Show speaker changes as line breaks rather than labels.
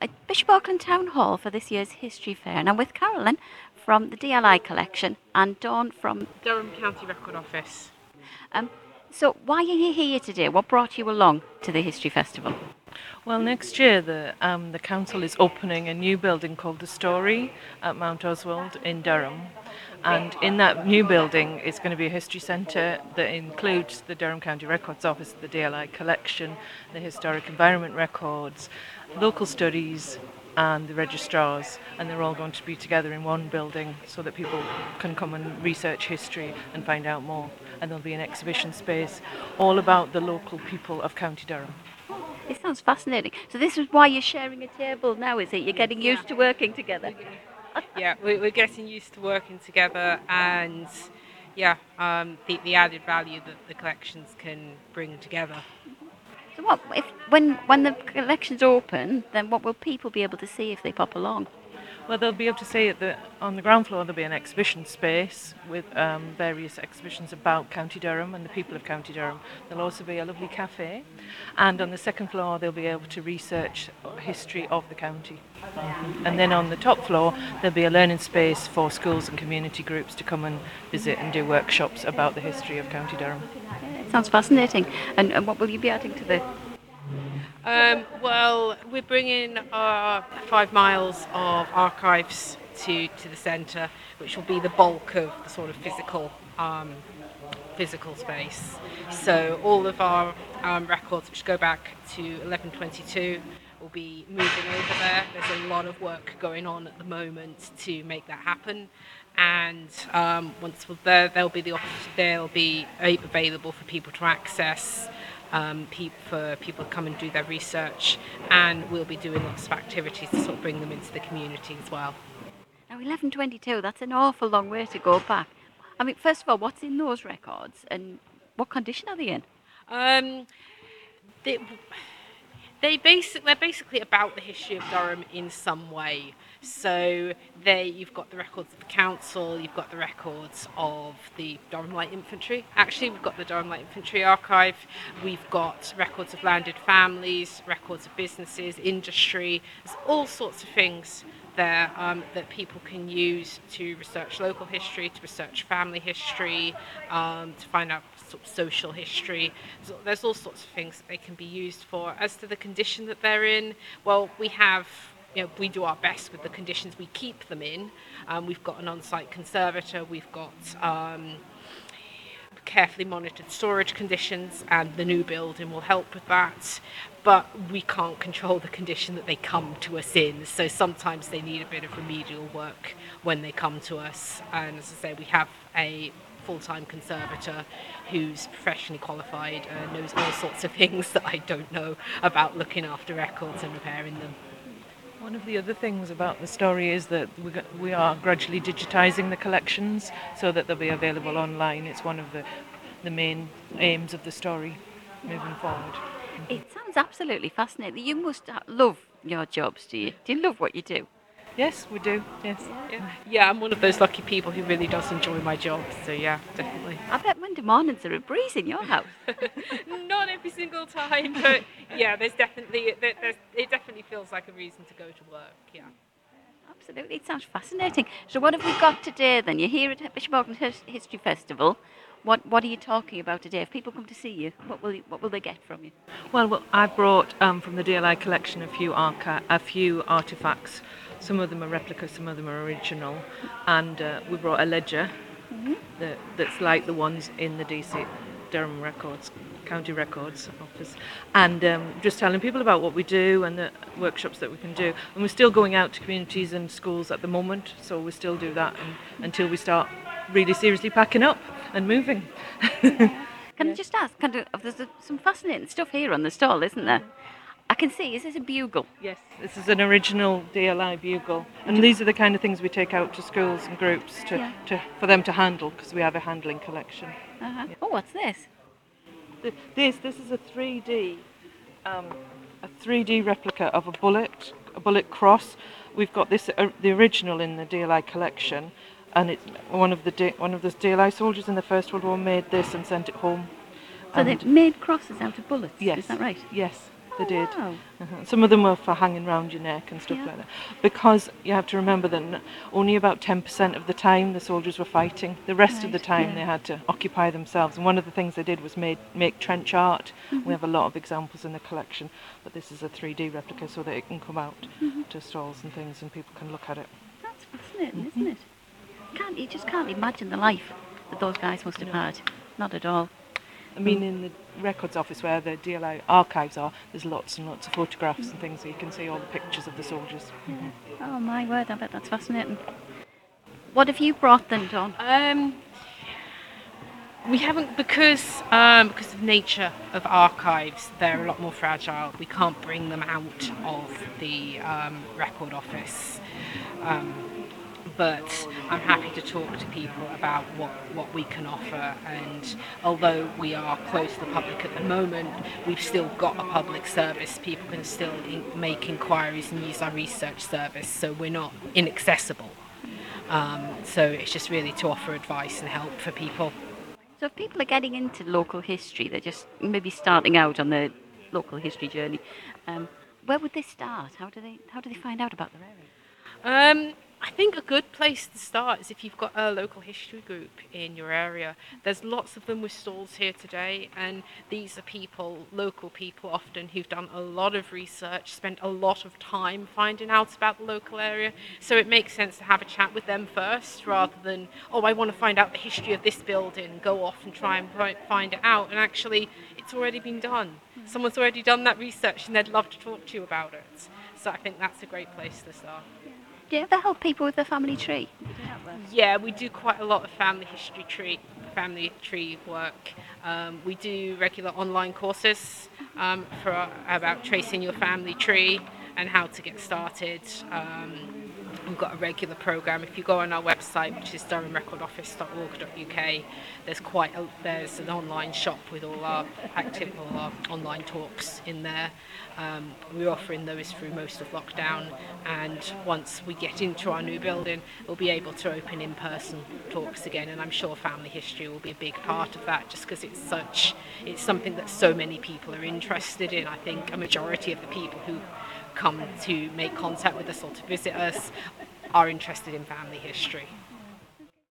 at Bishop Auckland Town Hall for this year's History Fair, and I'm with Carolyn from the DLI collection and Dawn from.
Durham County Record Office.
Um, so, why are you here today? What brought you along to the History Festival?
Well, next year the um, the council is opening a new building called the Story at Mount Oswald in Durham, and in that new building is going to be a history centre that includes the Durham County Records Office, the DLI collection, the historic environment records, local studies, and the registrars, and they're all going to be together in one building so that people can come and research history and find out more. And there'll be an exhibition space all about the local people of County Durham.
It sounds fascinating. So, this is why you're sharing a table now, is it? You're getting used to working together.
yeah, we- we're getting used to working together and yeah, um, the, the added value that the collections can bring together.
So, what if when when the collection's open, then what will people be able to see if they pop along?
Well, they'll be able to see at the on the ground floor there'll be an exhibition space with um, various exhibitions about County Durham and the people of County Durham. There'll also be a lovely cafe, and on the second floor they'll be able to research history of the county. And then on the top floor there'll be a learning space for schools and community groups to come and visit and do workshops about the history of County Durham.
Sounds fascinating. And, and what will you be adding to the?
Um, well, we're bringing our five miles of archives to, to the centre, which will be the bulk of the sort of physical um, physical space. So all of our um, records, which go back to 1122, will be moving over there. There's a lot of work going on at the moment to make that happen. And um, once we're there, there'll be the there'll be available for people to access um, pe- for people to come and do their research, and we'll be doing lots of activities to sort of bring them into the community as well.
Now, 1122. That's an awful long way to go back. I mean, first of all, what's in those records, and what condition are they in?
Um, they, they basic, they're basically about the history of Durham in some way. So there you've got the records of the council, you've got the records of the Durham Light Infantry. Actually, we've got the Durham Light Infantry archive. We've got records of landed families, records of businesses, industry. There's all sorts of things there um, that people can use to research local history, to research family history, um, to find out sort of social history. So there's all sorts of things that they can be used for. As to the condition that they're in, well, we have. You know, we do our best with the conditions we keep them in. Um, we've got an on-site conservator. We've got um, carefully monitored storage conditions, and the new building will help with that. But we can't control the condition that they come to us in, so sometimes they need a bit of remedial work when they come to us. And as I say, we have a full-time conservator who's professionally qualified and knows all sorts of things that I don't know about looking after records and repairing them.
One of the other things about the story is that we are gradually digitising the collections so that they'll be available online. It's one of the, the main aims of the story moving forward.
It sounds absolutely fascinating. You must uh, love your jobs, do you? Do you love what you do?
Yes, we do. Yes.
Yeah. yeah, I'm one of those lucky people who really does enjoy my job, so yeah, definitely.
I bet Monday mornings are a breeze in your house.
Not every single time, but yeah, there's definitely there- there's, it definitely feels like a reason to go to work. Yeah.
Absolutely, it sounds fascinating. So, what have we got today then? You're here at Bishop Auckland History Festival. What What are you talking about today? If people come to see you, what will you, what will they get from you?
Well, well I brought um, from the DLI collection a few archi- a few artifacts. Some of them are replicas, some of them are original, and uh, we brought a ledger that, that's like the ones in the DC Durham Records, County Records Office, and um, just telling people about what we do and the workshops that we can do. And we're still going out to communities and schools at the moment, so we still do that and, until we start really seriously packing up and moving.
Can I just ask? Kind of, there's some fascinating stuff here on the stall, isn't there? I can see. Is this a bugle?
Yes, this is an original DLI bugle, and these are the kind of things we take out to schools and groups to,
Yeah.
to for them to handle because we have a handling collection.
Uh-huh. Oh, what's this?
Th- This this is a 3D, um, a 3D replica of a bullet, a bullet cross. We've got this uh, the original in the DLI collection, and it's one of the D, one of the DLI soldiers in the First World War made this and sent it home.
So
And-
they've made crosses out of bullets.
yes,
Is that right?
Yes. They did.
wow.
Uh-huh. Some of them were for hanging round your neck and stuff
Yeah.
like that. Because you have to remember that only about 10% of the time the soldiers were fighting. The rest of the time
yeah.
they had to occupy themselves. And one of the things they did was made, make trench art.
Mm-hmm.
We have a lot of examples in the collection, but this is a 3D replica so that it can come out
Mm-hmm.
to stalls and things and people can look at it.
That's fascinating, isn't it? Can't you just can't imagine the life that those guys must have had? Not at all.
I mean, in the records office where the DLI archives are, there's lots and lots of photographs and things so you can see all the pictures of the soldiers.
Oh my word! I bet that's fascinating. What have you brought then, Dawn?
Um, we haven't because um, because of nature of archives, they're a lot more fragile. We can't bring them out of the um, record office. Um, but I'm happy to talk to people about what, what we can offer. And although we are closed to the public at the moment, we've still got a public service. People can still in- make inquiries and use our research service, so we're not inaccessible. Um, so it's just really to offer advice and help for people.
So if people are getting into local history, they're just maybe starting out on their local history journey. Um, where would they start? How do they how do they find out about their area?
Um, I think a good place to start is if you've got a local history group in your area. There's lots of them with stalls here today, and these are people, local people often, who've done a lot of research, spent a lot of time finding out about the local area. So it makes sense to have a chat with them first rather than, oh, I want to find out the history of this building, go off and try and find it out. And actually, it's already been done. Mm. Someone's already done that research and they'd love to talk to you about it. So I think that's a great place to start.
Do you ever help people with their family tree?
Yeah, we do quite a lot of family history tree, family tree work. Um, we do regular online courses um, for about tracing your family tree and how to get started. Um, we've got a regular program. If you go on our website, which is durhamrecordoffice.org.uk, there's quite a, there's an online shop with all our active all our online talks in there. Um, we're offering those through most of lockdown, and once we get into our new building, we'll be able to open in-person talks again. And I'm sure family history will be a big part of that, just because it's such it's something that so many people are interested in. I think a majority of the people who come to make contact with us or to visit us are interested in family history.